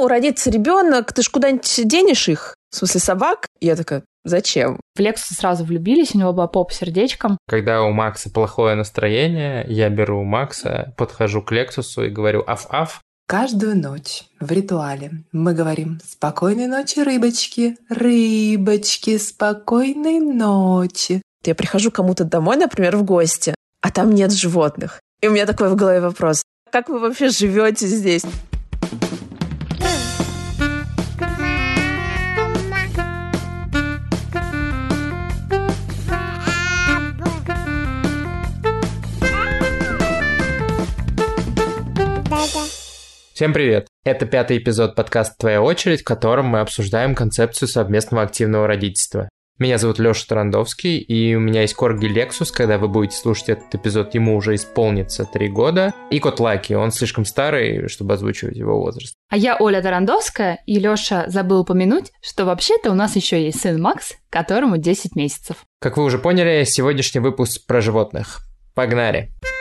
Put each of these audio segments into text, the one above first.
ну, родится ребенок, ты ж куда-нибудь денешь их? В смысле, собак? Я такая, Зачем? В Лексу сразу влюбились, у него была поп сердечком. Когда у Макса плохое настроение, я беру Макса, подхожу к Лексусу и говорю «Аф-аф». Каждую ночь в ритуале мы говорим «Спокойной ночи, рыбочки, рыбочки, спокойной ночи». Я прихожу кому-то домой, например, в гости, а там нет животных. И у меня такой в голове вопрос. Как вы вообще живете здесь? Всем привет! Это пятый эпизод подкаста «Твоя очередь», в котором мы обсуждаем концепцию совместного активного родительства. Меня зовут Лёша Тарандовский, и у меня есть корги Lexus. Когда вы будете слушать этот эпизод, ему уже исполнится три года. И кот Лаки, он слишком старый, чтобы озвучивать его возраст. А я Оля Тарандовская, и Лёша забыл упомянуть, что вообще-то у нас еще есть сын Макс, которому 10 месяцев. Как вы уже поняли, сегодняшний выпуск про животных. Погнали! Погнали!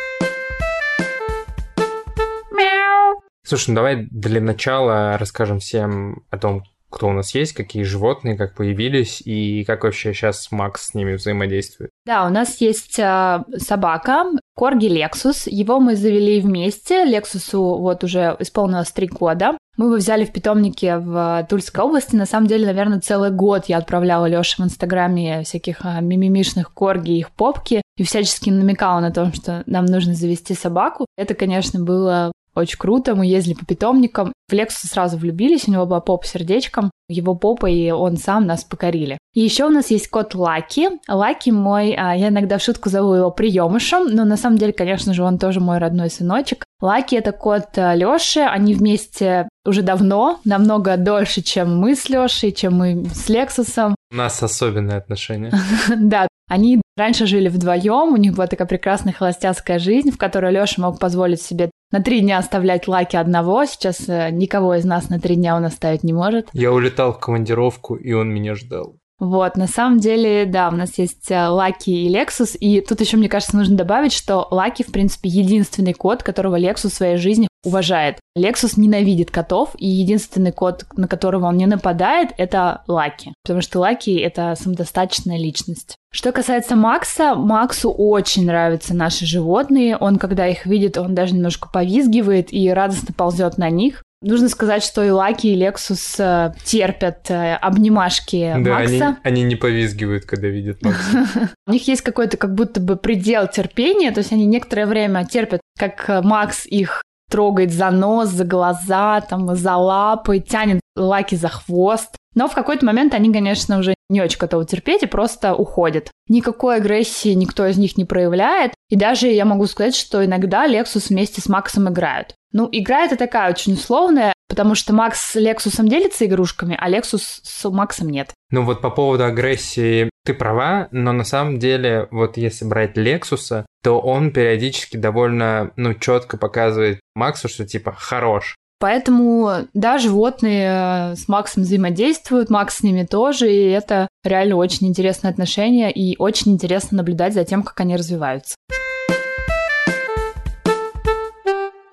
Слушай, ну давай для начала расскажем всем о том, кто у нас есть, какие животные, как появились и как вообще сейчас Макс с ними взаимодействует. Да, у нас есть э, собака, Корги Лексус. Его мы завели вместе. Лексусу вот уже исполнилось три года. Мы его взяли в питомнике в Тульской области. На самом деле, наверное, целый год я отправляла Лёше в Инстаграме всяких а, мимимишных корги, их попки, и всячески намекала на то, что нам нужно завести собаку. Это, конечно, было очень круто. Мы ездили по питомникам. В Лексуса сразу влюбились, у него была поп сердечком. Его попа и он сам нас покорили. И еще у нас есть кот Лаки. Лаки мой, а, я иногда в шутку зову его приемышем, но на самом деле, конечно же, он тоже мой родной сыночек. Лаки это кот а, Лёши, они вместе уже давно, намного дольше, чем мы с Лёшей, чем мы с Лексусом. У нас особенные отношения. Да, они раньше жили вдвоем, у них была такая прекрасная холостяцкая жизнь, в которой Лёша мог позволить себе на три дня оставлять Лаки одного. Сейчас э, никого из нас на три дня он оставить не может. Я улетал в командировку, и он меня ждал. Вот, на самом деле, да, у нас есть э, Лаки и Lexus, и тут еще, мне кажется, нужно добавить, что Лаки, в принципе, единственный кот, которого Lexus в своей жизни уважает. Lexus ненавидит котов, и единственный кот, на которого он не нападает, это Лаки, потому что Лаки — это самодостаточная личность. Что касается Макса, Максу очень нравятся наши животные. Он, когда их видит, он даже немножко повизгивает и радостно ползет на них. Нужно сказать, что и Лаки, и Лексус э, терпят э, обнимашки да, Макса. Они, они не повизгивают, когда видят Макса. У них есть какой-то как будто бы предел терпения, то есть они некоторое время терпят, как э, Макс их трогает за нос, за глаза, там, за лапы, тянет Лаки за хвост. Но в какой-то момент они, конечно, уже не очень готовы терпеть и просто уходят. Никакой агрессии никто из них не проявляет. И даже я могу сказать, что иногда Лексус вместе с Максом играют. Ну, игра это такая очень условная, потому что Макс с Лексусом делится игрушками, а Лексус с Максом нет. Ну вот по поводу агрессии ты права, но на самом деле вот если брать Лексуса, то он периодически довольно, ну, четко показывает Максу, что типа хорош. Поэтому, да, животные э, с Максом взаимодействуют, Макс с ними тоже, и это реально очень интересное отношение, и очень интересно наблюдать за тем, как они развиваются.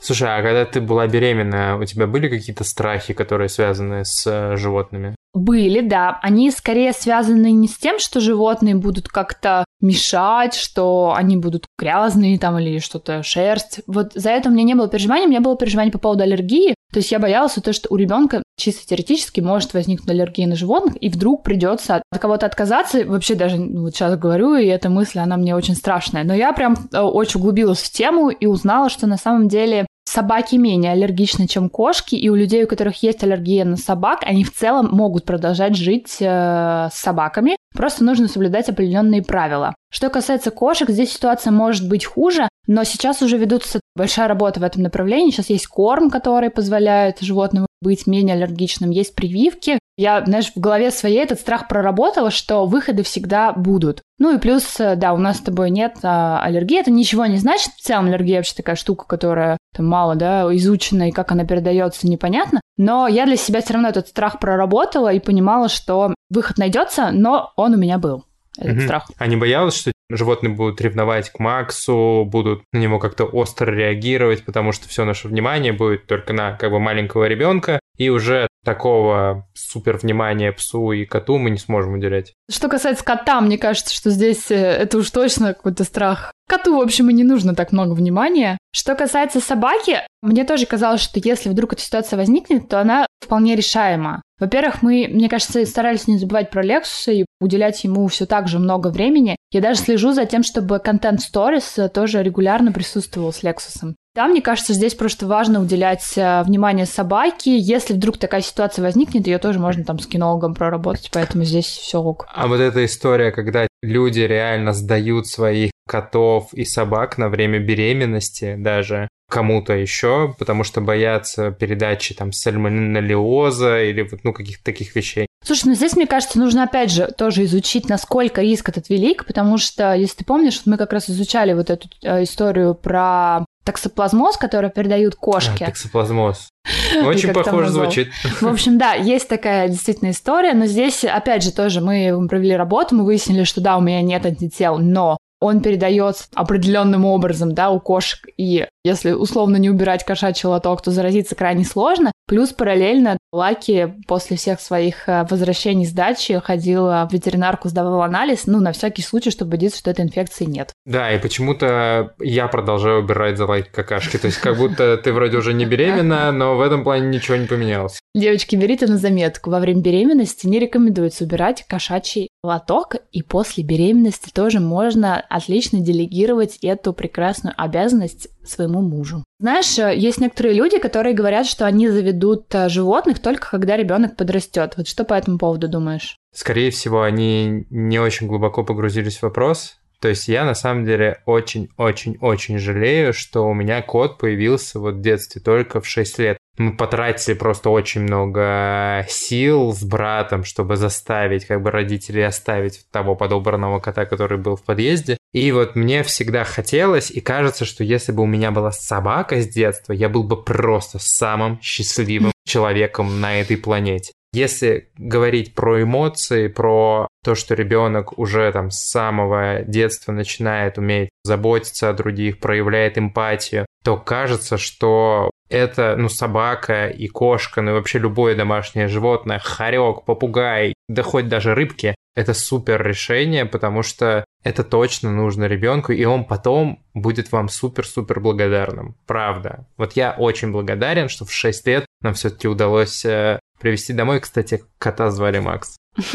Слушай, а когда ты была беременна, у тебя были какие-то страхи, которые связаны с э, животными? Были, да. Они скорее связаны не с тем, что животные будут как-то мешать, что они будут грязные там или что-то шерсть. Вот за это у меня не было переживаний, у меня было переживание по поводу аллергии. То есть я боялась то, что у ребенка чисто теоретически может возникнуть аллергия на животных, и вдруг придется от кого-то отказаться. Вообще даже ну, вот сейчас говорю, и эта мысль, она мне очень страшная. Но я прям э, очень углубилась в тему и узнала, что на самом деле собаки менее аллергичны, чем кошки, и у людей, у которых есть аллергия на собак, они в целом могут продолжать жить э, с собаками. Просто нужно соблюдать определенные правила. Что касается кошек, здесь ситуация может быть хуже, но сейчас уже ведутся большая работа в этом направлении. Сейчас есть корм, который позволяет животным быть менее аллергичным, есть прививки. Я, знаешь, в голове своей этот страх проработала, что выходы всегда будут. Ну и плюс, э, да, у нас с тобой нет а, аллергии, это ничего не значит. В целом аллергия вообще такая штука, которая там мало, да, изучена, и как она передается, непонятно. Но я для себя все равно этот страх проработала и понимала, что выход найдется, но он у меня был. Этот Мгм. страх. А не боялась, что животные будут ревновать к Максу, будут на него как-то остро реагировать, потому что все наше внимание будет только на как бы маленького ребенка, и уже такого супер внимания псу и коту мы не сможем уделять. Что касается кота, мне кажется, что здесь э, это уж точно какой-то страх. Коту, в общем, и не нужно так много внимания. Что касается собаки, мне тоже казалось, что если вдруг эта ситуация возникнет, то она вполне решаема. Во-первых, мы, мне кажется, старались не забывать про Лексуса и уделять ему все так же много времени. Я даже слежу за тем, чтобы контент Stories тоже регулярно присутствовал с Лексусом. Да, мне кажется, здесь просто важно уделять э, внимание собаке. Если вдруг такая ситуация возникнет, ее тоже можно там с кинологом проработать, поэтому здесь все ок. А вот эта история, когда люди реально сдают своих котов и собак на время беременности даже кому-то еще, потому что боятся передачи там сальмонеллеза или вот, ну, каких-то таких вещей. Слушай, ну здесь, мне кажется, нужно опять же тоже изучить, насколько риск этот велик, потому что, если ты помнишь, вот мы как раз изучали вот эту э, историю про токсоплазмоз, который передают кошки. А, токсоплазмоз. Очень похоже звучит. В общем, да, есть такая действительно история, но здесь, опять же, тоже мы провели работу, мы выяснили, что да, у меня нет антител, но он передается определенным образом, да, у кошек, и если условно не убирать кошачий лоток, то заразиться крайне сложно. Плюс параллельно Лаки после всех своих э, возвращений с дачи ходила в ветеринарку, сдавала анализ, ну, на всякий случай, чтобы убедиться, что этой инфекции нет. Да, и почему-то я продолжаю убирать за лайк какашки. То есть как будто ты вроде уже не беременна, но в этом плане ничего не поменялось. Девочки, берите на заметку. Во время беременности не рекомендуется убирать кошачий лоток, и после беременности тоже можно отлично делегировать эту прекрасную обязанность своему мужу. Знаешь, э, есть некоторые люди, которые говорят, что они заведут э, животных только когда ребенок подрастет. Вот что по этому поводу думаешь? Скорее всего, они не очень глубоко погрузились в вопрос. То есть я на самом деле очень-очень-очень жалею, что у меня кот появился вот в детстве только в 6 лет. Мы потратили просто очень много сил с братом, чтобы заставить как бы родителей оставить того подобранного кота, который был в подъезде. И вот мне всегда хотелось, и кажется, что если бы у меня была собака с детства, я был бы просто самым счастливым человеком на этой планете. Если говорить про эмоции, про то, что ребенок уже там с самого детства начинает уметь заботиться о других, проявляет эмпатию, то кажется, что это, ну, собака и кошка, ну и вообще любое домашнее животное, хорек, попугай, да хоть даже рыбки, это супер решение, потому что это точно нужно ребенку, и он потом будет вам супер-супер благодарным. Правда. Вот я очень благодарен, что в 6 лет нам все-таки удалось э, привезти домой. Кстати, кота звали Макс.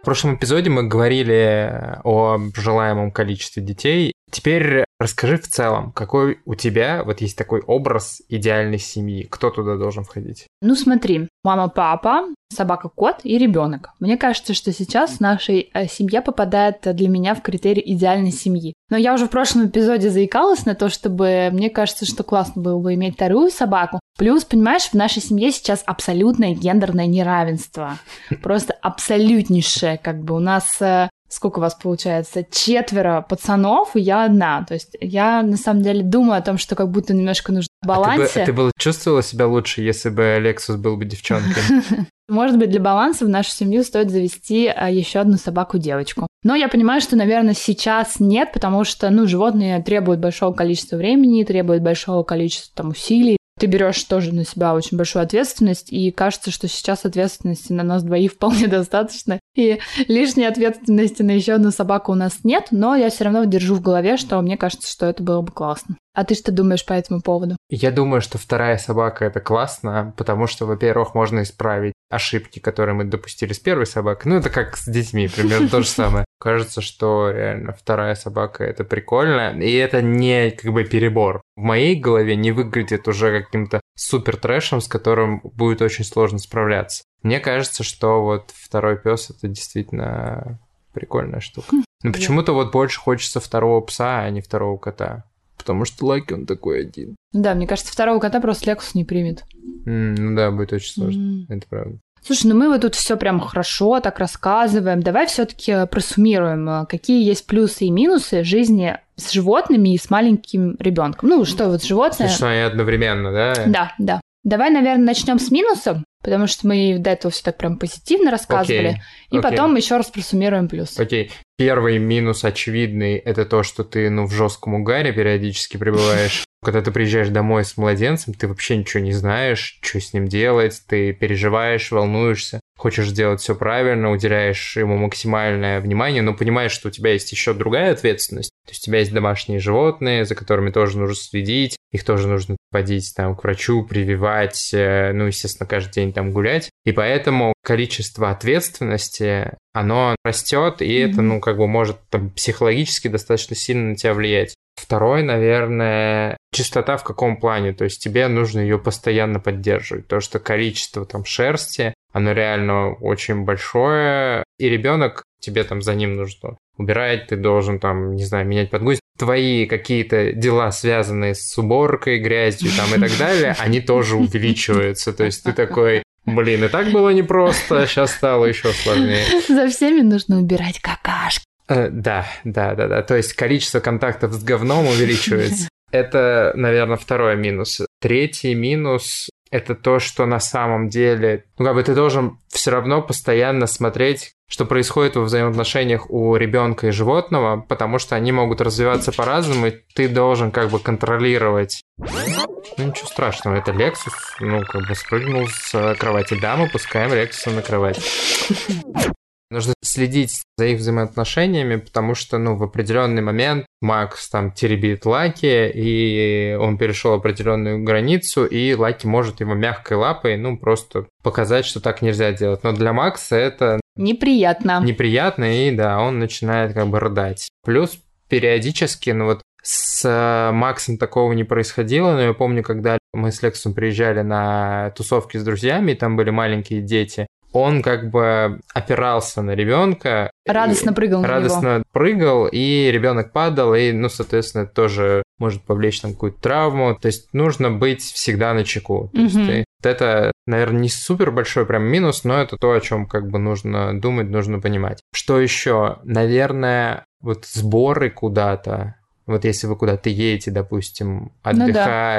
В прошлом эпизоде мы говорили о желаемом количестве детей. Теперь расскажи в целом, какой у тебя вот есть такой образ идеальной семьи? Кто туда должен входить? Ну смотри, мама, папа, собака, кот и ребенок. Мне кажется, что сейчас наша э, семья попадает для меня в критерий идеальной семьи. Но я уже в прошлом эпизоде заикалась на то, чтобы мне кажется, что классно было бы иметь вторую собаку. Плюс, понимаешь, в нашей семье сейчас абсолютное гендерное неравенство. Просто абсолютнейшее. Как бы у нас э, сколько у вас получается? Четверо пацанов, и я одна. То есть я на самом деле думаю о том, что как будто немножко нужно А балансе. ты, бы, ты бы чувствовала себя лучше, если бы Лексус был бы девчонкой? Может быть, для баланса в нашу семью стоит завести а, еще одну собаку-девочку. Но я понимаю, что, наверное, сейчас нет, потому что, ну, животные требуют большого количества времени, требуют большого количества там усилий. Ты берешь тоже на себя очень большую ответственность, и кажется, что сейчас ответственности на нас двоих вполне достаточно, и лишней ответственности на еще одну собаку у нас нет, но я все равно держу в голове, что мне кажется, что это было бы классно. А ты что думаешь по этому поводу? Я думаю, что вторая собака это классно, потому что, во-первых, можно исправить ошибки, которые мы допустили с первой собакой. Ну, это как с детьми, примерно то же самое. Кажется, что реально вторая собака это прикольно, и это не как бы перебор. В моей голове не выглядит уже каким-то супер трэшем, с которым будет очень сложно справляться. Мне кажется, что вот второй пес это действительно прикольная штука. Но почему-то вот больше хочется второго пса, а не второго кота. Потому что Лаки он такой один. Да, мне кажется, второго кота просто Лексус не примет. М, ну да, будет очень сложно. М. Это правда. Слушай, ну мы вот тут все прям хорошо так рассказываем. Давай все-таки просуммируем, э, какие есть плюсы и минусы жизни с животными и с маленьким ребенком. Ну, что вот животное... Что они одновременно, да? Да, да. Давай, наверное, начнем с минусов, потому что мы до этого все так прям позитивно рассказывали. Окей, и окей. потом еще раз просуммируем плюс. Окей. Первый минус очевидный – это то, что ты, ну, в жестком угаре периодически пребываешь. Когда ты приезжаешь домой с младенцем, ты вообще ничего не знаешь, что с ним делать, ты переживаешь, волнуешься, хочешь сделать все правильно, уделяешь ему максимальное внимание, но понимаешь, что у тебя есть еще другая ответственность. То есть у тебя есть домашние животные, за которыми тоже нужно следить, их тоже нужно водить там к врачу, прививать, э, ну, естественно, каждый день там гулять. И поэтому количество ответственности, оно растет, и это, ну, как бы может там, психологически достаточно сильно на тебя влиять. Второй, наверное, чистота в каком плане? То есть тебе нужно ее постоянно поддерживать. То, что количество там шерсти, оно реально очень большое, и ребенок тебе там за ним нужно убирать, ты должен там, не знаю, менять подгузник. Твои какие-то дела, связанные с уборкой, грязью там и так далее, они тоже увеличиваются. То есть ты такой, блин, и так было непросто, сейчас стало еще сложнее. За всеми нужно убирать какашки. Э, Да, да, да, да. То есть количество контактов с говном увеличивается. Это, наверное, второй минус. Третий минус – это то, что на самом деле, ну, как бы ты должен все равно постоянно смотреть, что происходит во взаимоотношениях у ребенка и животного, потому что они могут развиваться по-разному, и ты должен как бы контролировать. Ну, ничего страшного, это Лексус, ну, как бы спрыгнул с кровати. Да, мы пускаем Лексуса на кровать. Нужно следить за их взаимоотношениями, потому что, ну, в определенный момент Макс там теребит Лаки, и он перешел определенную границу, и Лаки может его мягкой лапой, ну, просто показать, что так нельзя делать. Но для Макса это Неприятно. неприятно, и да, он начинает как бы рыдать. Плюс периодически, ну вот с э, Максом такого не происходило, но я помню, когда мы с Лексом приезжали на тусовки с друзьями, и там были маленькие дети, он как бы опирался на ребенка. Радостно прыгал на него. Радостно прыгал, и ребенок падал, и, ну, соответственно, тоже может повлечь там какую-то травму. То есть нужно быть всегда на чеку. То есть ты- вот это, наверное, не супер большой прям минус, но это то, о чем как бы нужно думать, нужно понимать. Что еще? Наверное, вот сборы куда-то. Вот если вы куда-то едете, допустим, Ну да.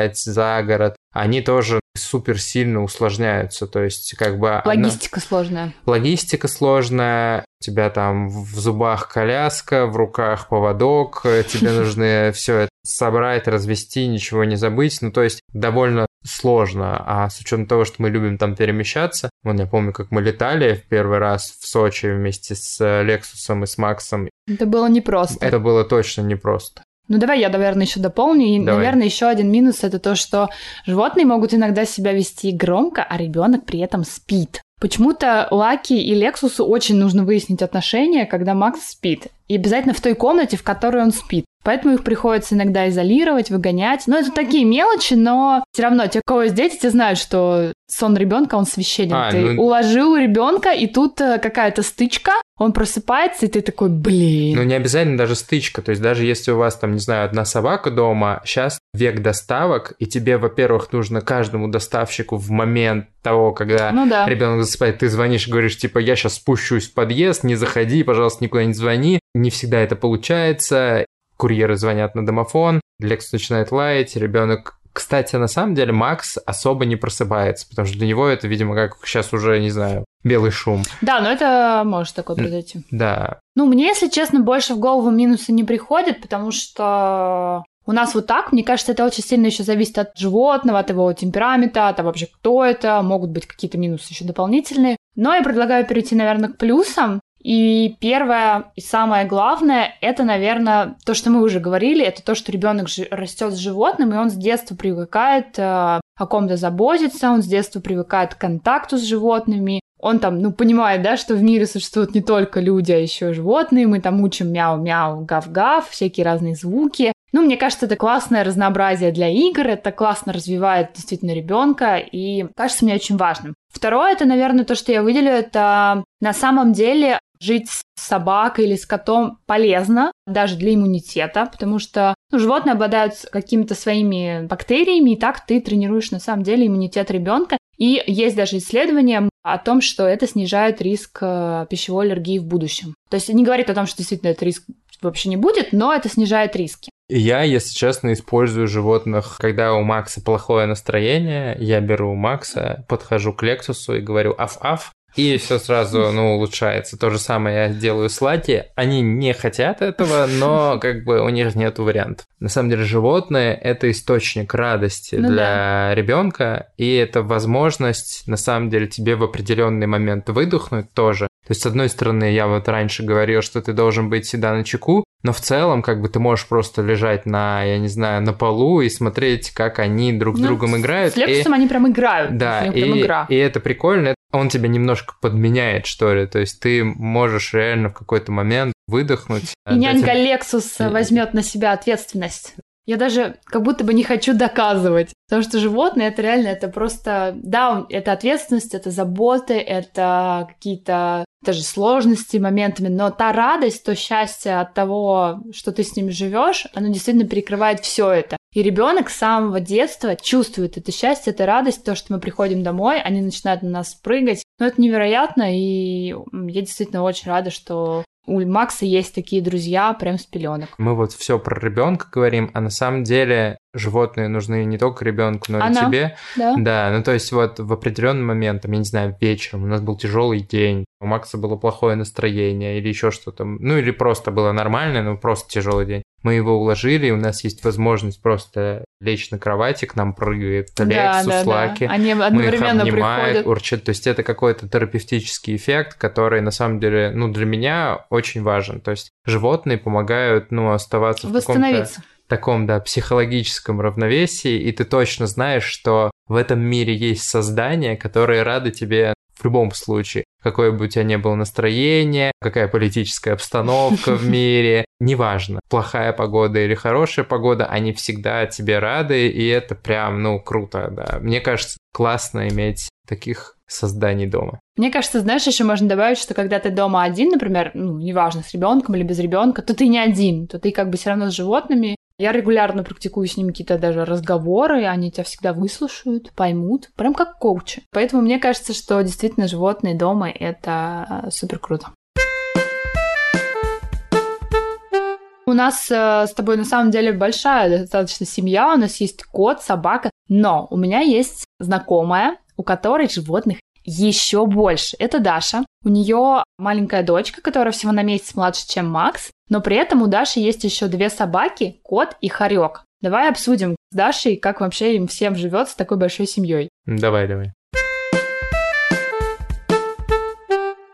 отдыхать за город, они тоже супер сильно усложняются. То есть, как бы... Логистика сложная. логистика сложная, у тебя там в зубах коляска, в руках поводок, э, тебе нужно все это собрать, развести, ничего не забыть. Ну, то есть довольно сложно. А с учетом того, что мы любим там перемещаться, вон я помню, как мы летали в первый раз в Сочи вместе с э, Лексусом и с Максом. Это было непросто. Это было точно непросто. Ну давай я, наверное, еще дополню. И, Давай. наверное, еще один минус это то, что животные могут иногда себя вести громко, а ребенок при этом спит. Почему-то Лаки и Лексусу очень нужно выяснить отношения, когда Макс спит. И обязательно в той комнате, в которой он спит. Поэтому их приходится иногда изолировать, выгонять. Ну, это такие мелочи, но все равно те, у кого есть дети, те знают, что сон ребенка он священен. А, ты ну- уложил ребенка, и тут э, какая-то стычка, он просыпается, и ты такой, блин. Ну, не обязательно даже стычка. То есть даже если у вас там, не знаю, одна собака дома, сейчас век доставок, и тебе, во-первых, нужно каждому доставщику в момент того, когда Ну да. ребенок засыпает, ты звонишь и говоришь, типа, я сейчас спущусь в подъезд, не заходи, пожалуйста, никуда не звони. Не всегда это получается. Курьеры звонят на домофон, Лекс начинает лаять, ребенок кстати, на самом деле Макс особо не просыпается, потому что для него это, видимо, как сейчас уже, не знаю, белый шум. Да, но это может такое произойти. Да, Ну, мне, если честно, больше в голову минусы не приходят, потому что у нас вот так, мне кажется, это очень сильно еще зависит от животного, от его темперамента, от вообще, кто это, могут быть какие-то минусы еще дополнительные. Но я предлагаю перейти, наверное, к плюсам. И первое и самое главное, это, наверное, то, что мы уже говорили, это то, что ребенок растет с животным, и он с детства привыкает э, о ком-то заботиться, он с детства привыкает к контакту с животными, он там, ну, понимает, да, что в мире существуют не только люди, а еще животные, мы там учим мяу-мяу, гав-гав, всякие разные звуки. Ну, мне кажется, это классное разнообразие для игр, это классно развивает действительно ребенка, и кажется мне очень важным. Второе, это, наверное, то, что я выделю, это на самом деле жить с собакой или с котом полезно, даже для иммунитета, потому что ну, животные обладают какими-то своими бактериями, и так ты тренируешь на самом деле иммунитет ребенка. И есть даже исследования о том, что это снижает риск э, пищевой аллергии в будущем. То есть не говорит о том, что действительно этот риск вообще не будет, но это снижает риски. Я, если честно, использую животных, когда у Макса плохое настроение, я беру Макса, подхожу к Лексусу и говорю «аф-аф», и все сразу, ну, улучшается. То же самое я делаю с Лати. Они не хотят этого, но как бы у них нет вариантов. На самом деле животные – это источник радости ну, для да. ребенка, и это возможность, на самом деле, тебе в определенный момент выдохнуть тоже. То есть, с одной стороны, я вот раньше говорил, что ты должен быть всегда на чеку, но в целом, как бы ты можешь просто лежать на, я не знаю, на полу и смотреть, как они друг с ну, другом играют. С Лексусом и... они прям играют. Да, и, игра. и это прикольно. Он тебя немножко подменяет, что ли. То есть ты можешь реально в какой-то момент выдохнуть. И нянька этим... Лексус возьмет на себя ответственность. Я даже как будто бы не хочу доказывать. Потому что животные это реально, это просто, да, это ответственность, это заботы, это какие-то даже сложности моментами, но та радость, то счастье от того, что ты с ними живешь, оно действительно перекрывает все это. И ребенок с самого детства чувствует это счастье, это радость, то, что мы приходим домой, они начинают на нас прыгать. Но это невероятно, и я действительно очень рада, что у Макса есть такие друзья прям с пеленок. Мы вот все про ребенка говорим, а на самом деле животные нужны не только ребенку, но Она? и тебе. Да. Да, ну то есть вот в определенный момент, там, я не знаю, вечером у нас был тяжелый день, у Макса было плохое настроение или еще что-то, ну или просто было нормально, но просто тяжелый день. Мы его уложили, и у нас есть возможность просто лечь на кровати, к нам прыгает Лексус, да, да, Лаки. Да. Они одновременно мы их обнимают, приходят. урчат. То есть это какой-то терапевтический эффект, который на самом деле, ну, для меня очень важен. То есть животные помогают, ну, оставаться в каком-то таком, да, психологическом равновесии, и ты точно знаешь, что в этом мире есть создания, которые рады тебе в любом случае. Какое бы у тебя ни было настроение, какая политическая обстановка в мире, неважно, плохая погода или хорошая погода, они всегда тебе рады, и это прям, ну, круто, да. Мне кажется, классно иметь таких созданий дома. Мне кажется, знаешь, еще можно добавить, что когда ты дома один, например, ну, неважно, с ребенком или без ребенка, то ты не один, то ты как бы все равно с животными, я регулярно практикую с ними какие-то даже разговоры, они тебя всегда выслушают, поймут, прям как коучи. Поэтому мне кажется, что действительно животные дома — это супер круто. У нас э, с тобой на самом деле большая достаточно семья, у нас есть кот, собака, но у меня есть знакомая, у которой животных еще больше. Это Даша. У нее маленькая дочка, которая всего на месяц младше, чем Макс, но при этом у Даши есть еще две собаки, кот и хорек. Давай обсудим с Дашей, как вообще им всем живет с такой большой семьей. Давай, давай.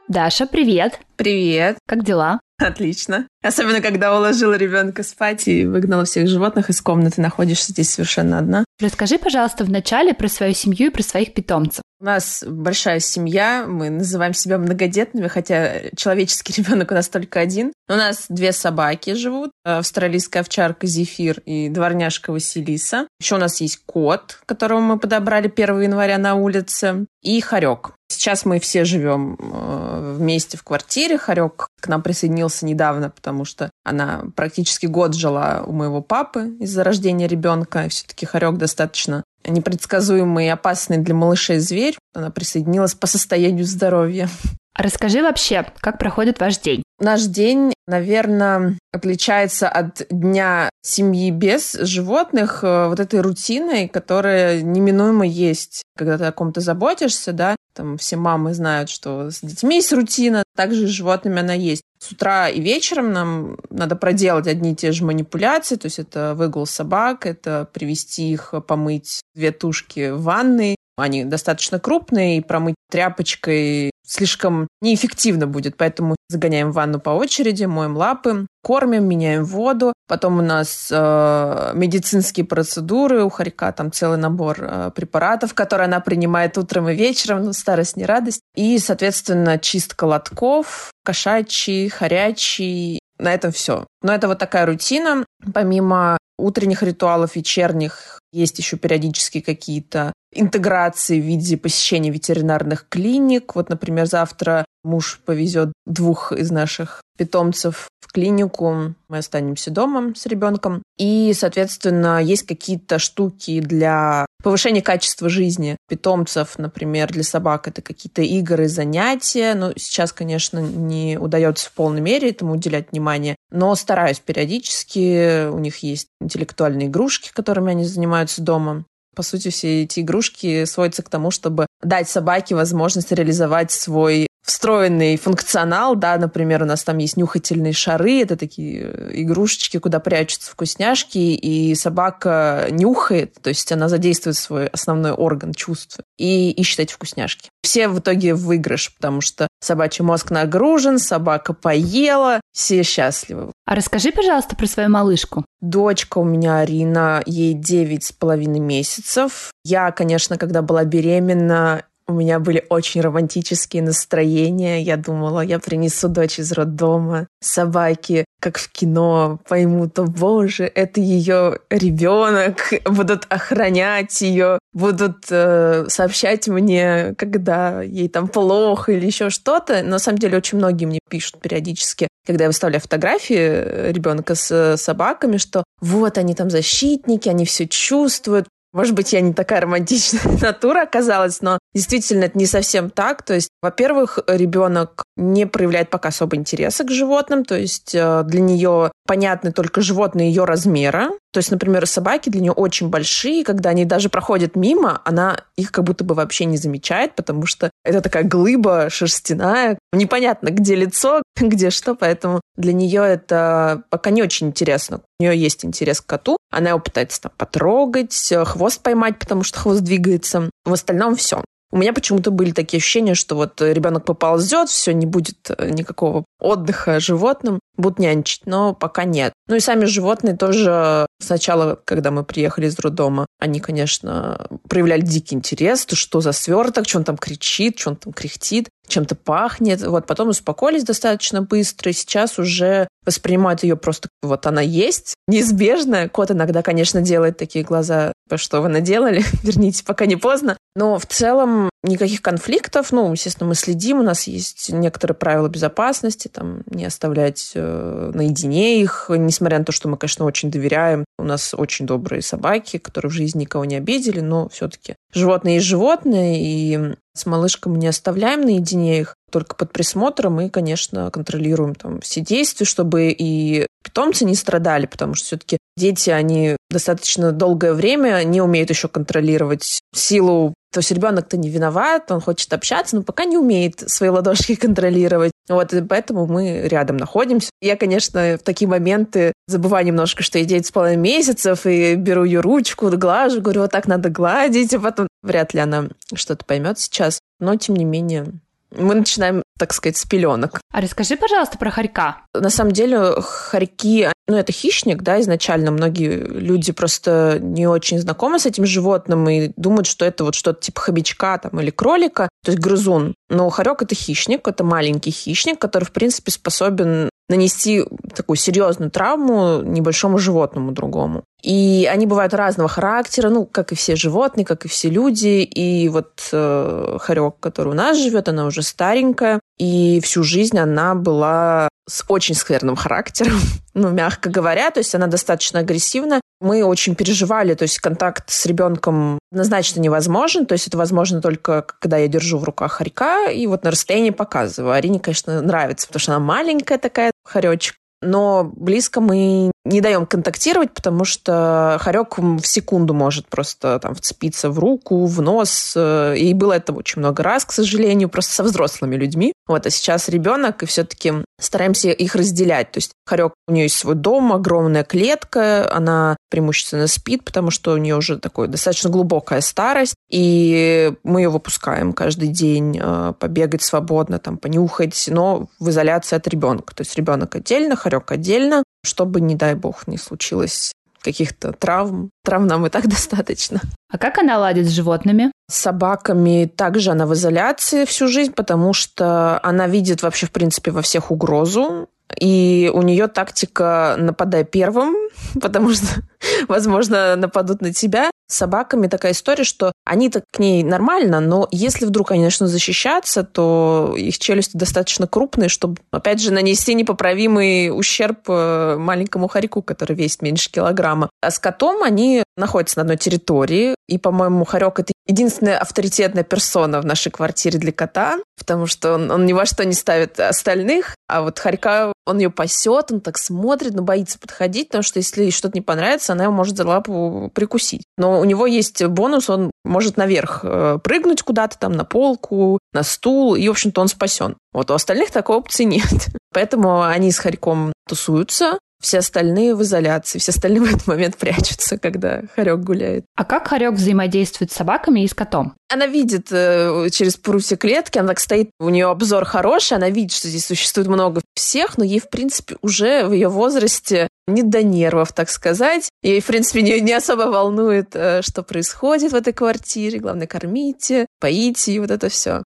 Даша, привет. Привет. Как дела? Отлично. Особенно, когда уложила ребенка спать и выгнала всех животных из комнаты, находишься здесь совершенно одна. Расскажи, пожалуйста, вначале про свою семью и про своих питомцев. У нас большая семья, мы называем себя многодетными, хотя человеческий ребенок у нас только один. У нас две собаки живут, австралийская овчарка Зефир и дворняжка Василиса. Еще у нас есть кот, которого мы подобрали 1 января на улице, и хорек. Сейчас мы все живем э, вместе в квартире. Хорек к нам присоединился недавно, потому что она практически год жила у моего папы из-за рождения ребенка. Все-таки хорек достаточно непредсказуемый и опасный для малышей зверь. Она присоединилась по состоянию здоровья. Расскажи вообще, как проходит ваш день? Наш день, наверное, отличается от дня семьи без животных э, вот этой рутиной, которая неминуемо есть, когда ты о ком-то заботишься, да, там все мамы знают, что с детьми есть рутина, также с животными она есть. С утра и вечером нам надо проделать одни и те же манипуляции, то есть это выгул собак, это привести их помыть две тушки в ванной, они достаточно крупные, и промыть тряпочкой слишком неэффективно будет, поэтому загоняем в ванну по очереди, моем лапы, кормим, меняем воду. Потом у нас э, медицинские процедуры, у Харика там целый набор э, препаратов, которые она принимает утром и вечером, ну, старость не радость. И, соответственно, чистка лотков, кошачий, хорячий, на этом все. Но это вот такая рутина. Помимо утренних ритуалов, вечерних, есть еще периодически какие-то интеграции в виде посещения ветеринарных клиник. Вот, например, завтра муж повезет двух из наших питомцев в клинику. Мы останемся дома с ребенком. И, соответственно, есть какие-то штуки для повышения качества жизни питомцев, например, для собак это какие-то игры, занятия. Но сейчас, конечно, не удается в полной мере этому уделять внимание. Но стараюсь периодически. У них есть интеллектуальные игрушки, которыми они занимаются дома. По сути, все эти игрушки сводятся к тому, чтобы дать собаке возможность реализовать свой встроенный функционал, да, например, у нас там есть нюхательные шары, это такие э, игрушечки, куда прячутся вкусняшки, и собака нюхает, то есть она задействует свой основной орган чувств и ищет эти вкусняшки. Все в итоге в выигрыш, потому что собачий мозг нагружен, собака поела, все счастливы. А расскажи, пожалуйста, про свою малышку. Дочка у меня Арина, ей девять с половиной месяцев. Я, конечно, когда была беременна, у меня были очень романтические настроения. Я думала, я принесу дочь из роддома. Собаки, как в кино, поймут, о боже, это ее ребенок, будут охранять ее, будут э, сообщать мне, когда ей там плохо или еще что-то. На самом деле очень многие мне пишут периодически, когда я выставляю фотографии э, ребенка с собаками, что вот они там защитники, они все чувствуют. Может быть, я не такая романтичная натура оказалась, но действительно это не совсем так. То есть, во-первых, ребенок не проявляет пока особо интереса к животным, то есть э, для нее понятны только животные ее размера. То есть, например, собаки для нее очень большие, когда они даже проходят мимо, она их как будто бы вообще не замечает, потому что это такая глыба шерстяная, непонятно, где лицо, где что, поэтому для нее это пока не очень интересно. У нее есть интерес к коту, она его пытается там потрогать, хвост поймать, потому что хвост двигается. В остальном все. У меня почему-то были такие ощущения, что вот ребенок поползет, все, не будет э, никакого отдыха животным, будут нянчить, но пока нет. Ну и сами животные тоже сначала, когда мы приехали из роддома, они, конечно, проявляли дикий интерес, то что за сверток, что он там кричит, что он там кряхтит чем-то пахнет. Вот потом успокоились достаточно быстро, и сейчас уже воспринимают ее просто вот она есть, неизбежная. Кот иногда, конечно, делает такие глаза, что вы наделали, верните, пока не поздно. Но в целом никаких конфликтов. Ну, естественно, мы следим, у нас есть некоторые правила безопасности, там, не оставлять э, наедине их, несмотря на то, что мы, конечно, очень доверяем. У нас очень добрые собаки, которые в жизни никого не обидели, но все-таки животные есть животные, и с малышкой мы не оставляем наедине их, только под присмотром и, конечно, контролируем там все действия, чтобы и питомцы не страдали, потому что все-таки дети, они достаточно долгое время не умеют еще контролировать силу то есть ребенок-то не виноват, он хочет общаться, но пока не умеет свои ладошки контролировать. Вот, и поэтому мы рядом находимся. Я, конечно, в такие моменты забываю немножко, что я 9 с половиной месяцев, и беру ее ручку, глажу, говорю, вот так надо гладить, а потом вряд ли она что-то поймет сейчас. Но, тем не менее, мы начинаем, так сказать, с пеленок. А расскажи, пожалуйста, про хорька. На самом деле, хорьки, ну, это хищник, да, изначально. Многие люди просто не очень знакомы с этим животным и думают, что это вот что-то типа хомячка там, или кролика, то есть грызун. Но хорек это хищник, это маленький хищник, который, в принципе, способен нанести такую серьезную травму небольшому животному другому. И они бывают разного характера, ну, как и все животные, как и все люди. И вот э, хорек, который у нас живет, она уже старенькая, и всю жизнь она была с очень скверным характером, ну, мягко говоря, то есть она достаточно агрессивна. Мы очень переживали, то есть контакт с ребенком однозначно невозможен, то есть это возможно только когда я держу в руках хорька и вот на расстоянии показываю. Арине, конечно, нравится, потому что она маленькая такая, хоречек но близко мы не даем контактировать, потому что хорек в секунду может просто там вцепиться в руку, в нос. Э, и было это очень много раз, к сожалению, просто со взрослыми людьми. Вот, а сейчас ребенок, и все-таки стараемся их разделять. То есть хорек, у нее есть свой дом, огромная клетка, она преимущественно спит, потому что у нее уже такое достаточно глубокая старость, и мы ее выпускаем каждый день э, побегать свободно, там, понюхать, но в изоляции от ребенка. То есть ребенок отдельно, хорек отдельно, чтобы, не дай бог, не случилось каких-то травм. Травм нам и так достаточно. А как она ладит с животными? С собаками также она в изоляции всю жизнь, потому что она видит вообще, в принципе, во всех угрозу. И у нее тактика «нападай первым», потому что, возможно, нападут на тебя. С собаками такая история, что они-то к ней нормально, но если вдруг они начнут защищаться, то их челюсти достаточно крупные, чтобы, опять же, нанести непоправимый ущерб э, маленькому хорьку, который весит меньше килограмма. А с котом они находятся на одной территории. И, по-моему, Харек — это единственная авторитетная персона в нашей квартире для кота, потому что он, он ни во что не ставит остальных. А вот Харька, он ее пасет, он так смотрит, но боится подходить, потому что если что-то не понравится, она его может за лапу прикусить. Но у него есть бонус, он может наверх э, прыгнуть куда-то там на полку, на стул, и, в общем-то, он спасен. Вот у остальных такой опции нет. Поэтому они с Харьком тусуются, все остальные в изоляции, все остальные в этот момент прячутся, когда Харек гуляет. А как Харек взаимодействует с собаками и с котом? Она видит э, через прутья клетки, она так стоит, у нее обзор хороший, она видит, что здесь существует много всех, но ей, в принципе, уже в ее возрасте не до нервов, так сказать. Ей, в принципе, не, не особо волнует, э, что происходит в этой квартире. Главное, кормите, поите и вот это все.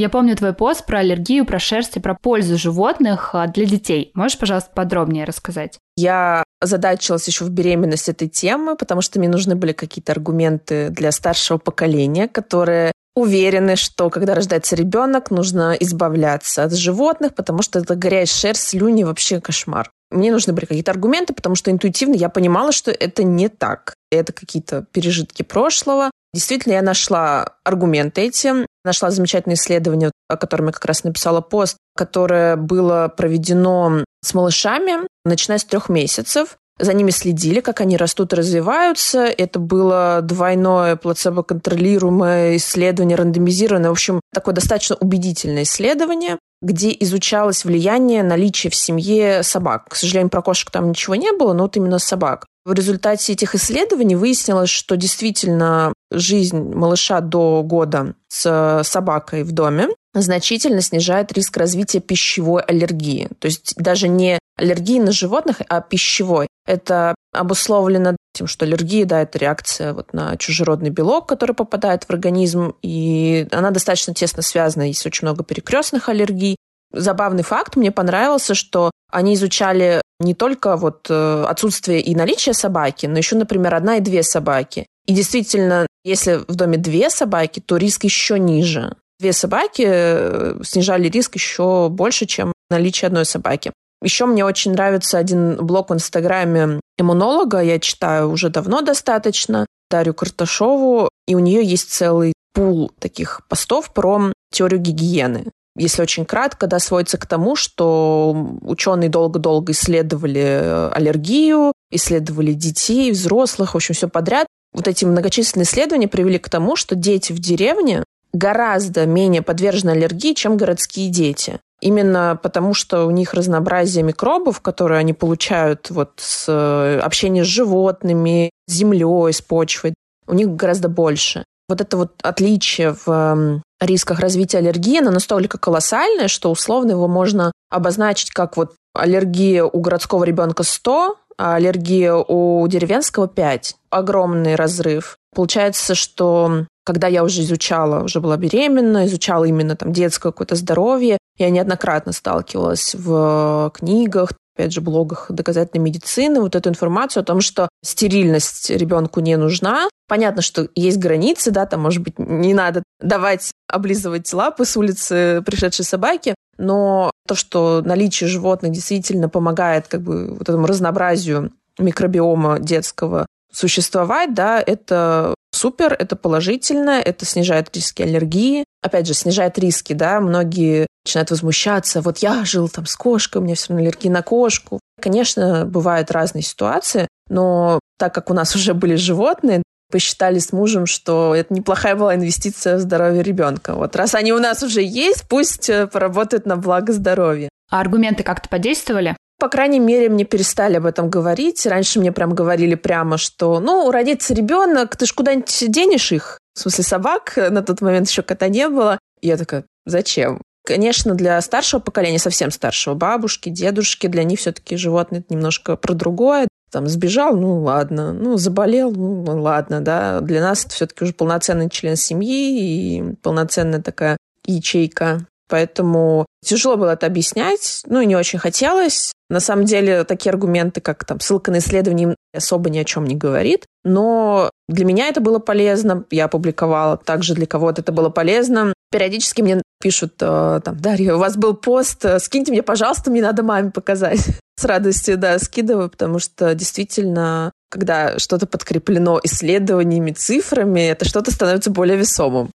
Я помню твой пост про аллергию, про шерсть и про пользу животных а, для детей. Можешь, пожалуйста, подробнее рассказать? Я задачилась еще в беременности этой темы, потому что мне нужны были какие-то аргументы для старшего поколения, которые уверены, что когда рождается ребенок, нужно избавляться от животных, потому что это грязь, шерсть, слюни, вообще кошмар. Мне нужны были какие-то аргументы, потому что интуитивно я понимала, что это не так. Это какие-то пережитки прошлого. Действительно, я нашла аргументы эти, нашла замечательное исследование, о котором я как раз написала пост, которое было проведено с малышами, начиная с трех месяцев. За ними следили, как они растут и развиваются. Это было двойное плацебо-контролируемое исследование, рандомизированное. В общем, такое достаточно убедительное исследование, где изучалось влияние наличия в семье собак. К сожалению, про кошек там ничего не было, но вот именно собак. В результате этих исследований выяснилось, что действительно жизнь малыша до года с собакой в доме значительно снижает риск развития пищевой аллергии. То есть даже не аллергии на животных, а пищевой. Это обусловлено тем, что аллергия, да, это реакция вот на чужеродный белок, который попадает в организм, и она достаточно тесно связана, есть очень много перекрестных аллергий. Забавный факт, мне понравился, что они изучали не только вот э, отсутствие и наличие собаки, но еще, например, одна и две собаки. И действительно, если в доме две собаки, то риск еще ниже. Две собаки э, снижали риск еще больше, чем наличие одной собаки. Еще мне очень нравится один блог в Инстаграме иммунолога, я читаю уже давно достаточно, Дарью Карташову, и у нее есть целый пул таких постов про теорию гигиены если очень кратко, да, сводится к тому, что ученые долго-долго исследовали э, аллергию, исследовали детей, взрослых, в общем, все подряд. Вот эти многочисленные исследования привели к тому, что дети в деревне гораздо менее подвержены аллергии, чем городские дети. Именно потому, что у них разнообразие микробов, которые они получают вот с э, общения с животными, с землей, с почвой, у них гораздо больше. Вот это вот отличие в рисках развития аллергии, она настолько колоссальная, что условно его можно обозначить как вот аллергия у городского ребенка 100, а аллергия у деревенского 5. Огромный разрыв. Получается, что когда я уже изучала, уже была беременна, изучала именно там детское какое-то здоровье, я неоднократно сталкивалась в книгах, опять же, блогах доказательной медицины, вот эту информацию о том, что стерильность ребенку не нужна. Понятно, что есть границы, да, там, может быть, не надо давать облизывать лапы с улицы пришедшей собаки, но то, что наличие животных действительно помогает как бы вот этому разнообразию микробиома детского существовать, да, это супер, это положительно, это снижает риски аллергии. Опять же, снижает риски, да, многие начинают возмущаться. Вот я жил там с кошкой, у меня все равно аллергия на кошку. Конечно, бывают разные ситуации, но так как у нас уже были животные, посчитали с мужем, что это неплохая была инвестиция в здоровье ребенка. Вот раз они у нас уже есть, пусть э, поработают на благо здоровья. А аргументы как-то подействовали? По крайней мере, мне перестали об этом говорить. Раньше мне прям говорили прямо, что, ну, родится ребенок, ты ж куда-нибудь денешь их? В смысле, собак. На тот момент еще кота не было. Я такая, зачем? Конечно, для старшего поколения, совсем старшего, бабушки, дедушки, для них все-таки животные немножко про другое. Там сбежал, ну ладно, ну заболел, ну ладно, да. Для нас это все-таки уже полноценный член семьи и полноценная такая ячейка Поэтому тяжело было это объяснять, ну и не очень хотелось. На самом деле такие аргументы, как там ссылка на исследование, особо ни о чем не говорит. Но для меня это было полезно, я опубликовала. Также для кого-то это было полезно. Периодически мне пишут, э, там, Дарья, у вас был пост, э, скиньте мне, пожалуйста, мне надо маме показать. С радостью, да, скидываю, потому что действительно, когда что-то подкреплено исследованиями, цифрами, это что-то становится более весомым.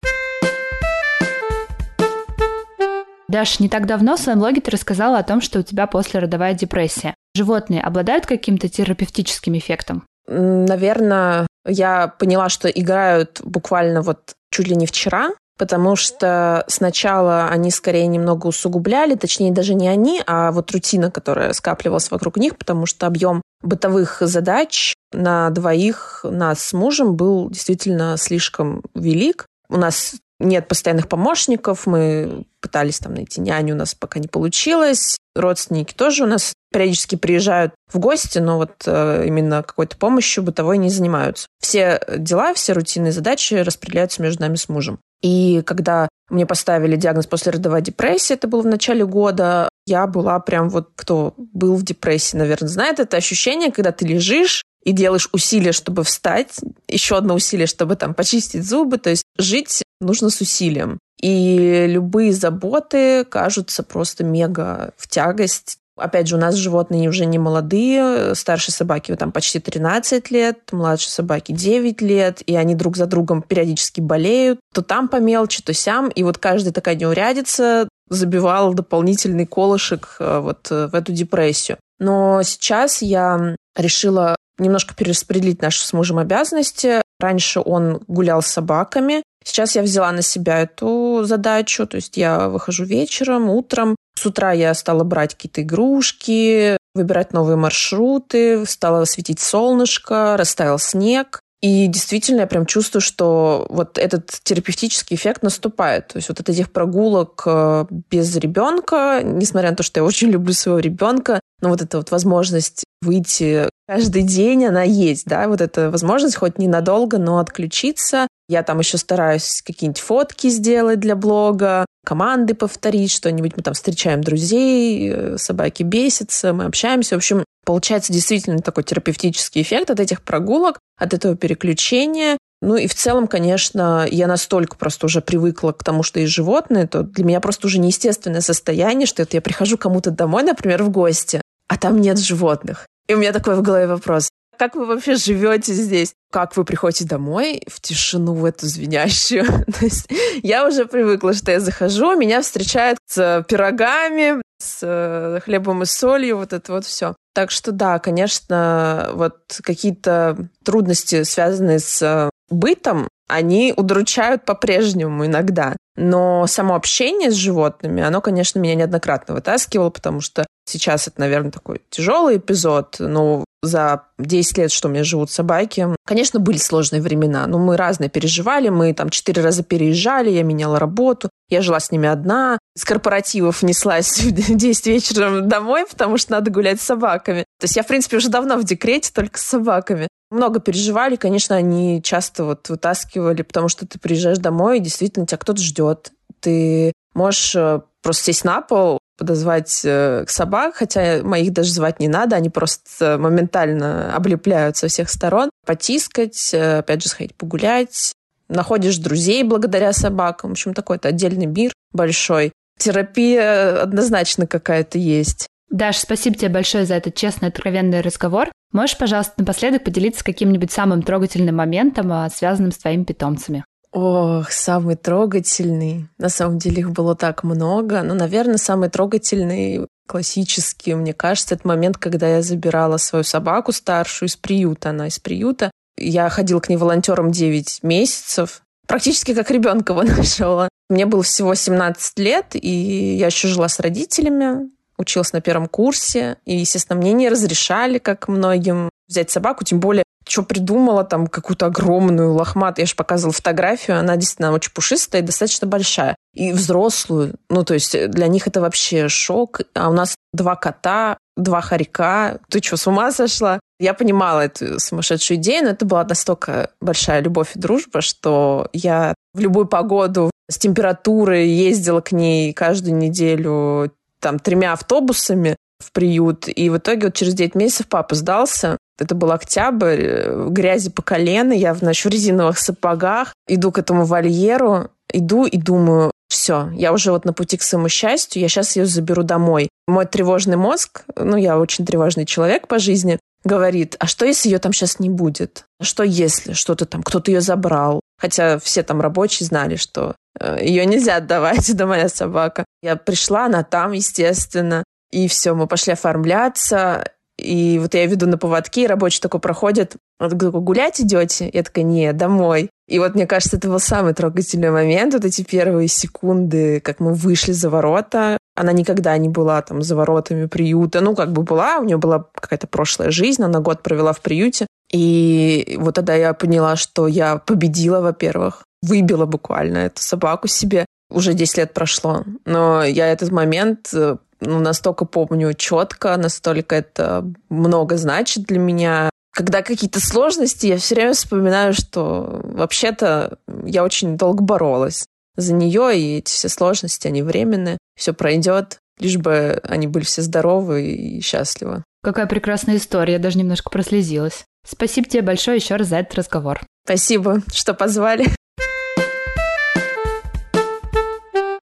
Даш, не так давно в своем блоге ты рассказала о том, что у тебя послеродовая депрессия. Животные обладают каким-то терапевтическим эффектом? Наверное, я поняла, что играют буквально вот чуть ли не вчера, потому что сначала они скорее немного усугубляли, точнее даже не они, а вот рутина, которая скапливалась вокруг них, потому что объем бытовых задач на двоих нас с мужем был действительно слишком велик. У нас нет постоянных помощников, мы пытались там найти няню, у нас пока не получилось. Родственники тоже у нас периодически приезжают в гости, но вот э, именно какой-то помощью бытовой не занимаются. Все дела, все рутинные задачи распределяются между нами с мужем. И когда мне поставили диагноз после родовой депрессии, это было в начале года, я была прям вот, кто был в депрессии, наверное, знает это ощущение, когда ты лежишь, и делаешь усилия, чтобы встать, еще одно усилие, чтобы там почистить зубы, то есть жить нужно с усилием. И любые заботы кажутся просто мега в тягость. Опять же, у нас животные уже не молодые, старшие собаки там почти 13 лет, младшие собаки 9 лет, и они друг за другом периодически болеют, то там по мелочи, то сям, и вот каждая такая неурядица забивала дополнительный колышек э, вот э, в эту депрессию. Но сейчас я решила немножко перераспределить наши с мужем обязанности. Раньше он гулял с собаками. Сейчас я взяла на себя эту задачу. То есть я выхожу вечером, утром. С утра я стала брать какие-то игрушки, выбирать новые маршруты, стала светить солнышко, растаял снег. И действительно, я прям чувствую, что вот этот терапевтический эффект наступает. То есть вот от этих прогулок э, без ребенка, несмотря на то, что я очень люблю своего ребенка, но вот эта вот возможность выйти каждый день, она есть, да, вот эта возможность хоть ненадолго, но отключиться. Я там еще стараюсь какие-нибудь фотки сделать для блога, команды повторить, что-нибудь. Мы там встречаем друзей, э, собаки бесятся, мы общаемся. В общем, получается действительно такой терапевтический эффект от этих прогулок, от этого переключения. Ну и в целом, конечно, я настолько просто уже привыкла к тому, что есть животные, то для меня просто уже неестественное состояние, что это я прихожу кому-то домой, например, в гости, а там нет животных. И у меня такой в голове вопрос. Как вы вообще живете здесь? Как вы приходите домой в тишину, в эту звенящую? То есть я уже привыкла, что я захожу, меня встречают с пирогами, с э, хлебом и солью, вот это вот все. Так что да, конечно, вот какие-то трудности, связанные с э, бытом, они удручают по-прежнему иногда. Но само общение с животными, оно, конечно, меня неоднократно вытаскивало, потому что сейчас это, наверное, такой тяжелый эпизод, но за 10 лет, что у меня живут собаки, конечно, были сложные времена, но мы разные переживали, мы там четыре раза переезжали, я меняла работу, я жила с ними одна, с корпоративов неслась в 10 вечера домой, потому что надо гулять с собаками. То есть я, в принципе, уже давно в декрете, только с собаками. Много переживали, конечно, они часто вот вытаскивали, потому что ты приезжаешь домой, и действительно тебя кто-то ждет. Ты можешь э, просто сесть на пол, подозвать э, собак, хотя моих даже звать не надо, они просто моментально облепляют со всех сторон, потискать, э, опять же, сходить погулять, находишь друзей благодаря собакам. В общем, такой-то отдельный мир большой. Терапия однозначно какая-то есть. Даш, спасибо тебе большое за этот честный, откровенный разговор. Можешь, пожалуйста, напоследок поделиться каким-нибудь самым трогательным моментом, а, связанным с твоими питомцами? Ох, самый трогательный. На самом деле их было так много. Но, наверное, самый трогательный, классический, мне кажется, это момент, когда я забирала свою собаку старшую из приюта. Она из приюта. Я ходила к ней волонтером 9 месяцев. Практически как ребенка нашла. Мне было всего 17 лет, и я еще жила с родителями училась на первом курсе, и, естественно, мне не разрешали, как многим, взять собаку, тем более что придумала, там, какую-то огромную лохматую. Я же показывала фотографию, она действительно очень пушистая и достаточно большая. И взрослую. Ну, то есть для них это вообще шок. А у нас два кота, два хорька. Ты что, с ума сошла? Я понимала эту сумасшедшую идею, но это была настолько большая любовь и дружба, что я в любую погоду с температурой ездила к ней каждую неделю там тремя автобусами в приют. И в итоге вот через 9 месяцев папа сдался. Это был октябрь, э, грязи по колено, я значит, в резиновых сапогах, иду к этому вольеру, иду и думаю, все, я уже вот на пути к своему счастью, я сейчас ее заберу домой. Мой тревожный мозг, ну, я очень тревожный человек по жизни, говорит, а что если ее там сейчас не будет? А что если что-то там, кто-то ее забрал? Хотя все там рабочие знали, что э, ее нельзя отдавать, это моя собака. Я пришла, она там, естественно, и все, мы пошли оформляться, и вот я веду на поводке, и рабочий такой проходит, он такой, гулять идете? Я такая, нет, домой. И вот мне кажется, это был самый трогательный момент, вот эти первые секунды, как мы вышли за ворота. Она никогда не была там за воротами приюта. Ну, как бы была, у нее была какая-то прошлая жизнь, она год провела в приюте. И вот тогда я поняла, что я победила, во-первых, выбила буквально эту собаку себе. Уже 10 лет прошло. Но я этот момент э, ну, настолько помню четко, настолько это много значит для меня. Когда какие-то сложности, я все время вспоминаю, что вообще-то я очень долго боролась за нее, и эти все сложности, они временные, все пройдет, лишь бы они были все здоровы и счастливы. Какая прекрасная история, я даже немножко прослезилась. Спасибо тебе большое еще раз за этот разговор. Спасибо, что позвали.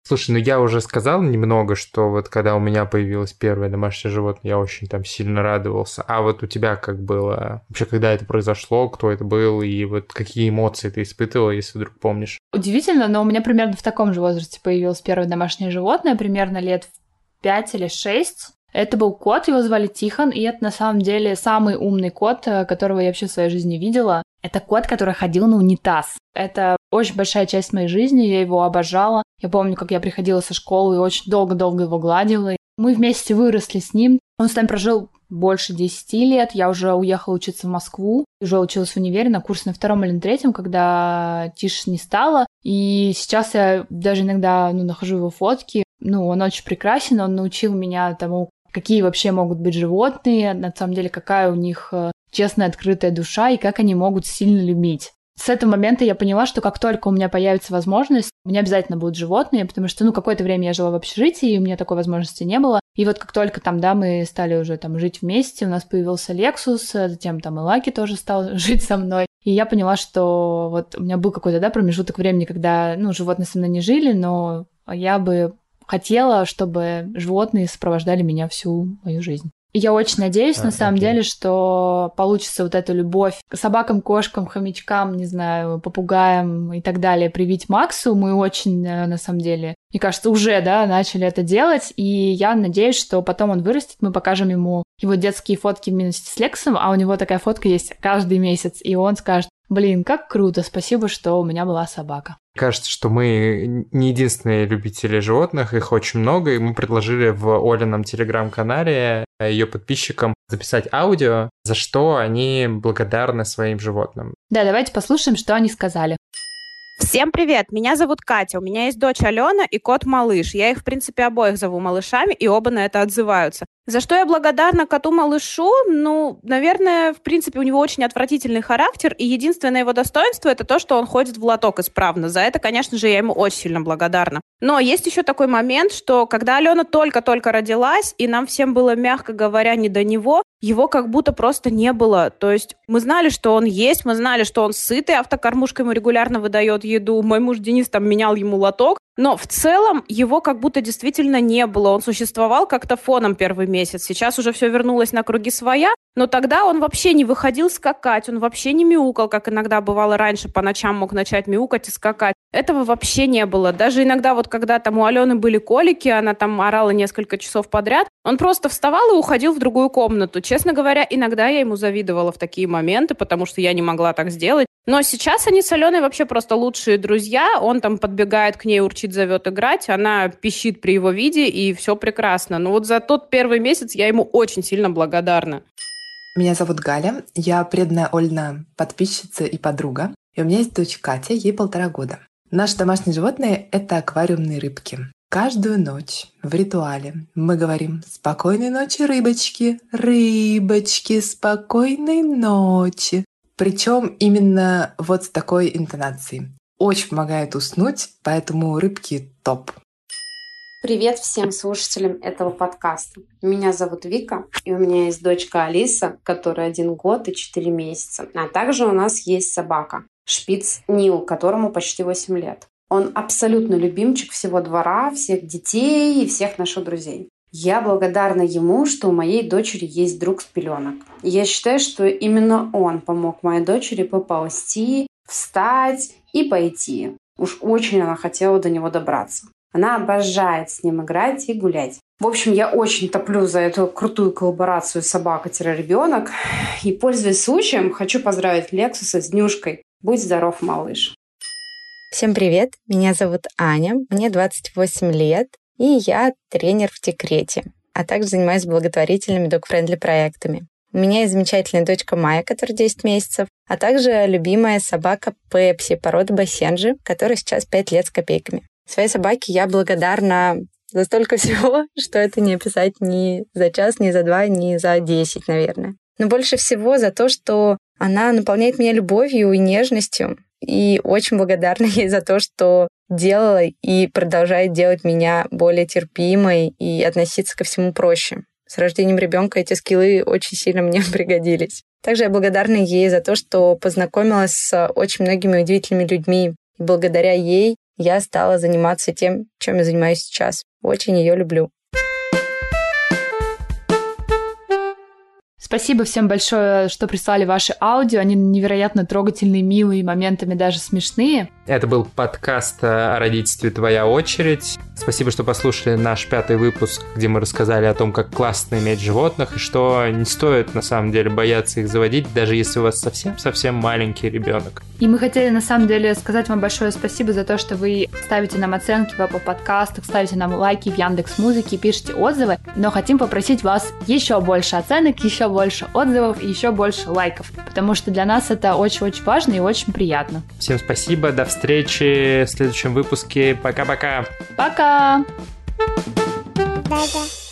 Слушай, ну я уже сказал немного, что вот когда у меня появилось первое домашнее животное, я очень там сильно радовался. А вот у тебя как было? Вообще, когда это произошло, кто это был, и вот какие эмоции ты испытывала, если вдруг помнишь? Удивительно, но у меня примерно в таком же возрасте появилось первое домашнее животное, примерно лет в 5 или 6. Это был кот, его звали Тихон, и это на самом деле самый умный кот, э, которого я вообще в своей жизни видела. Это кот, который ходил на унитаз. Это очень большая часть моей жизни, я его обожала. Я помню, как я приходила со школы и очень долго-долго его гладила. Мы вместе выросли с ним. Он с нами прожил больше 10 лет. Я уже уехала учиться в Москву. Уже училась в универе на курсе на втором или на третьем, когда тише не стало. И сейчас я даже иногда ну, нахожу его фотки. Ну, он очень прекрасен, он научил меня тому, какие вообще могут быть животные, на самом деле, какая у них э, честная, открытая душа и как они могут сильно любить. С этого момента я поняла, что как только у меня появится возможность, у меня обязательно будут животные, потому что, ну, какое-то время я жила в общежитии, и у меня такой возможности не было. И вот как только там, да, мы стали уже там жить вместе, у нас появился Лексус, затем там и Лаки тоже стал жить со мной. И я поняла, что вот у меня был какой-то, да, промежуток времени, когда, ну, животные со мной не жили, но я бы хотела, чтобы животные сопровождали меня всю мою жизнь. И я очень надеюсь, а, на самом окей. деле, что получится вот эту любовь к собакам, кошкам, хомячкам, не знаю, попугаям и так далее привить Максу. Мы очень, э, на самом деле, мне кажется, уже, да, начали это делать. И я надеюсь, что потом он вырастет, мы покажем ему его детские фотки вместе с Лексом, а у него такая фотка есть каждый месяц, и он скажет, блин, как круто, спасибо, что у меня была собака. Кажется, что мы не единственные любители животных, их очень много, и мы предложили в Олином телеграм-канале ее подписчикам записать аудио, за что они благодарны своим животным. Да, давайте послушаем, что они сказали. Всем привет! Меня зовут Катя. У меня есть дочь Алена и кот Малыш. Я их, в принципе, обоих зову малышами, и оба на это отзываются. За что я благодарна коту-малышу? Ну, наверное, в принципе, у него очень отвратительный характер, и единственное его достоинство — это то, что он ходит в лоток исправно. За это, конечно же, я ему очень сильно благодарна. Но есть еще такой момент, что когда Алена только-только родилась, и нам всем было, мягко говоря, не до него, его как будто просто не было. То есть мы знали, что он есть, мы знали, что он сытый, автокормушка ему регулярно выдает еду. Мой муж Денис там менял ему лоток, но в целом его как будто действительно не было. Он существовал как-то фоном первый месяц. Сейчас уже все вернулось на круги своя. Но тогда он вообще не выходил скакать, он вообще не мяукал, как иногда бывало раньше, по ночам мог начать мяукать и скакать. Этого вообще не было. Даже иногда вот когда там у Алены были колики, она там орала несколько часов подряд, он просто вставал и уходил в другую комнату. Честно говоря, иногда я ему завидовала в такие моменты, потому что я не могла так сделать. Но сейчас они с Аленой вообще просто лучшие друзья. Он там подбегает к ней, урчит, зовет играть. Она пищит при его виде, и все прекрасно. Но вот за тот первый месяц я ему очень сильно благодарна. Меня зовут Галя. Я преданная Ольна подписчица и подруга. И у меня есть дочь Катя, ей полтора года. Наши домашние животные — это аквариумные рыбки. Каждую ночь в ритуале мы говорим «Спокойной ночи, рыбочки! Рыбочки, спокойной ночи!» Причем именно вот с такой интонацией. Очень помогает уснуть, поэтому рыбки топ. Привет всем слушателям этого подкаста. Меня зовут Вика, и у меня есть дочка Алиса, которая один год и четыре месяца. А также у нас есть собака, шпиц Нил, которому почти 8 лет. Он абсолютно любимчик всего двора, всех детей и всех наших друзей. Я благодарна ему, что у моей дочери есть друг с пеленок. Я считаю, что именно он помог моей дочери поползти, встать и пойти. Уж очень она хотела до него добраться. Она обожает с ним играть и гулять. В общем, я очень топлю за эту крутую коллаборацию собака-ребенок. И, пользуясь случаем, хочу поздравить Лексуса с днюшкой. Будь здоров, малыш. Всем привет, меня зовут Аня, мне 28 лет, и я тренер в декрете, а также занимаюсь благотворительными док-френдли проектами. У меня есть замечательная дочка Майя, которая 10 месяцев, а также любимая собака Пепси породы Бассенджи, которая сейчас 5 лет с копейками. Своей собаке я благодарна за столько всего, что это не описать ни за час, ни за два, ни за десять, наверное. Но больше всего за то, что она наполняет меня любовью и нежностью. И очень благодарна ей за то, что делала и продолжает делать меня более терпимой и относиться ко всему проще. С рождением ребенка эти скиллы очень сильно мне пригодились. Также я благодарна ей за то, что познакомилась с очень многими удивительными людьми. И благодаря ей я стала заниматься тем, чем я занимаюсь сейчас. Очень ее люблю. Спасибо всем большое, что прислали ваши аудио. Они невероятно трогательные, милые, моментами даже смешные. Это был подкаст о родительстве «Твоя очередь». Спасибо, что послушали наш пятый выпуск, где мы рассказали о том, как классно иметь животных, и что не стоит на самом деле бояться их заводить, даже если у вас совсем-совсем маленький ребенок. И мы хотели на самом деле сказать вам большое спасибо за то, что вы ставите нам оценки в Apple подкастах, ставите нам лайки в Яндекс Музыке, пишите отзывы, но хотим попросить вас еще больше оценок, еще больше отзывов и еще больше лайков, потому что для нас это очень-очень важно и очень приятно. Всем спасибо, до встречи в следующем выпуске. Пока-пока. Пока! Да-да.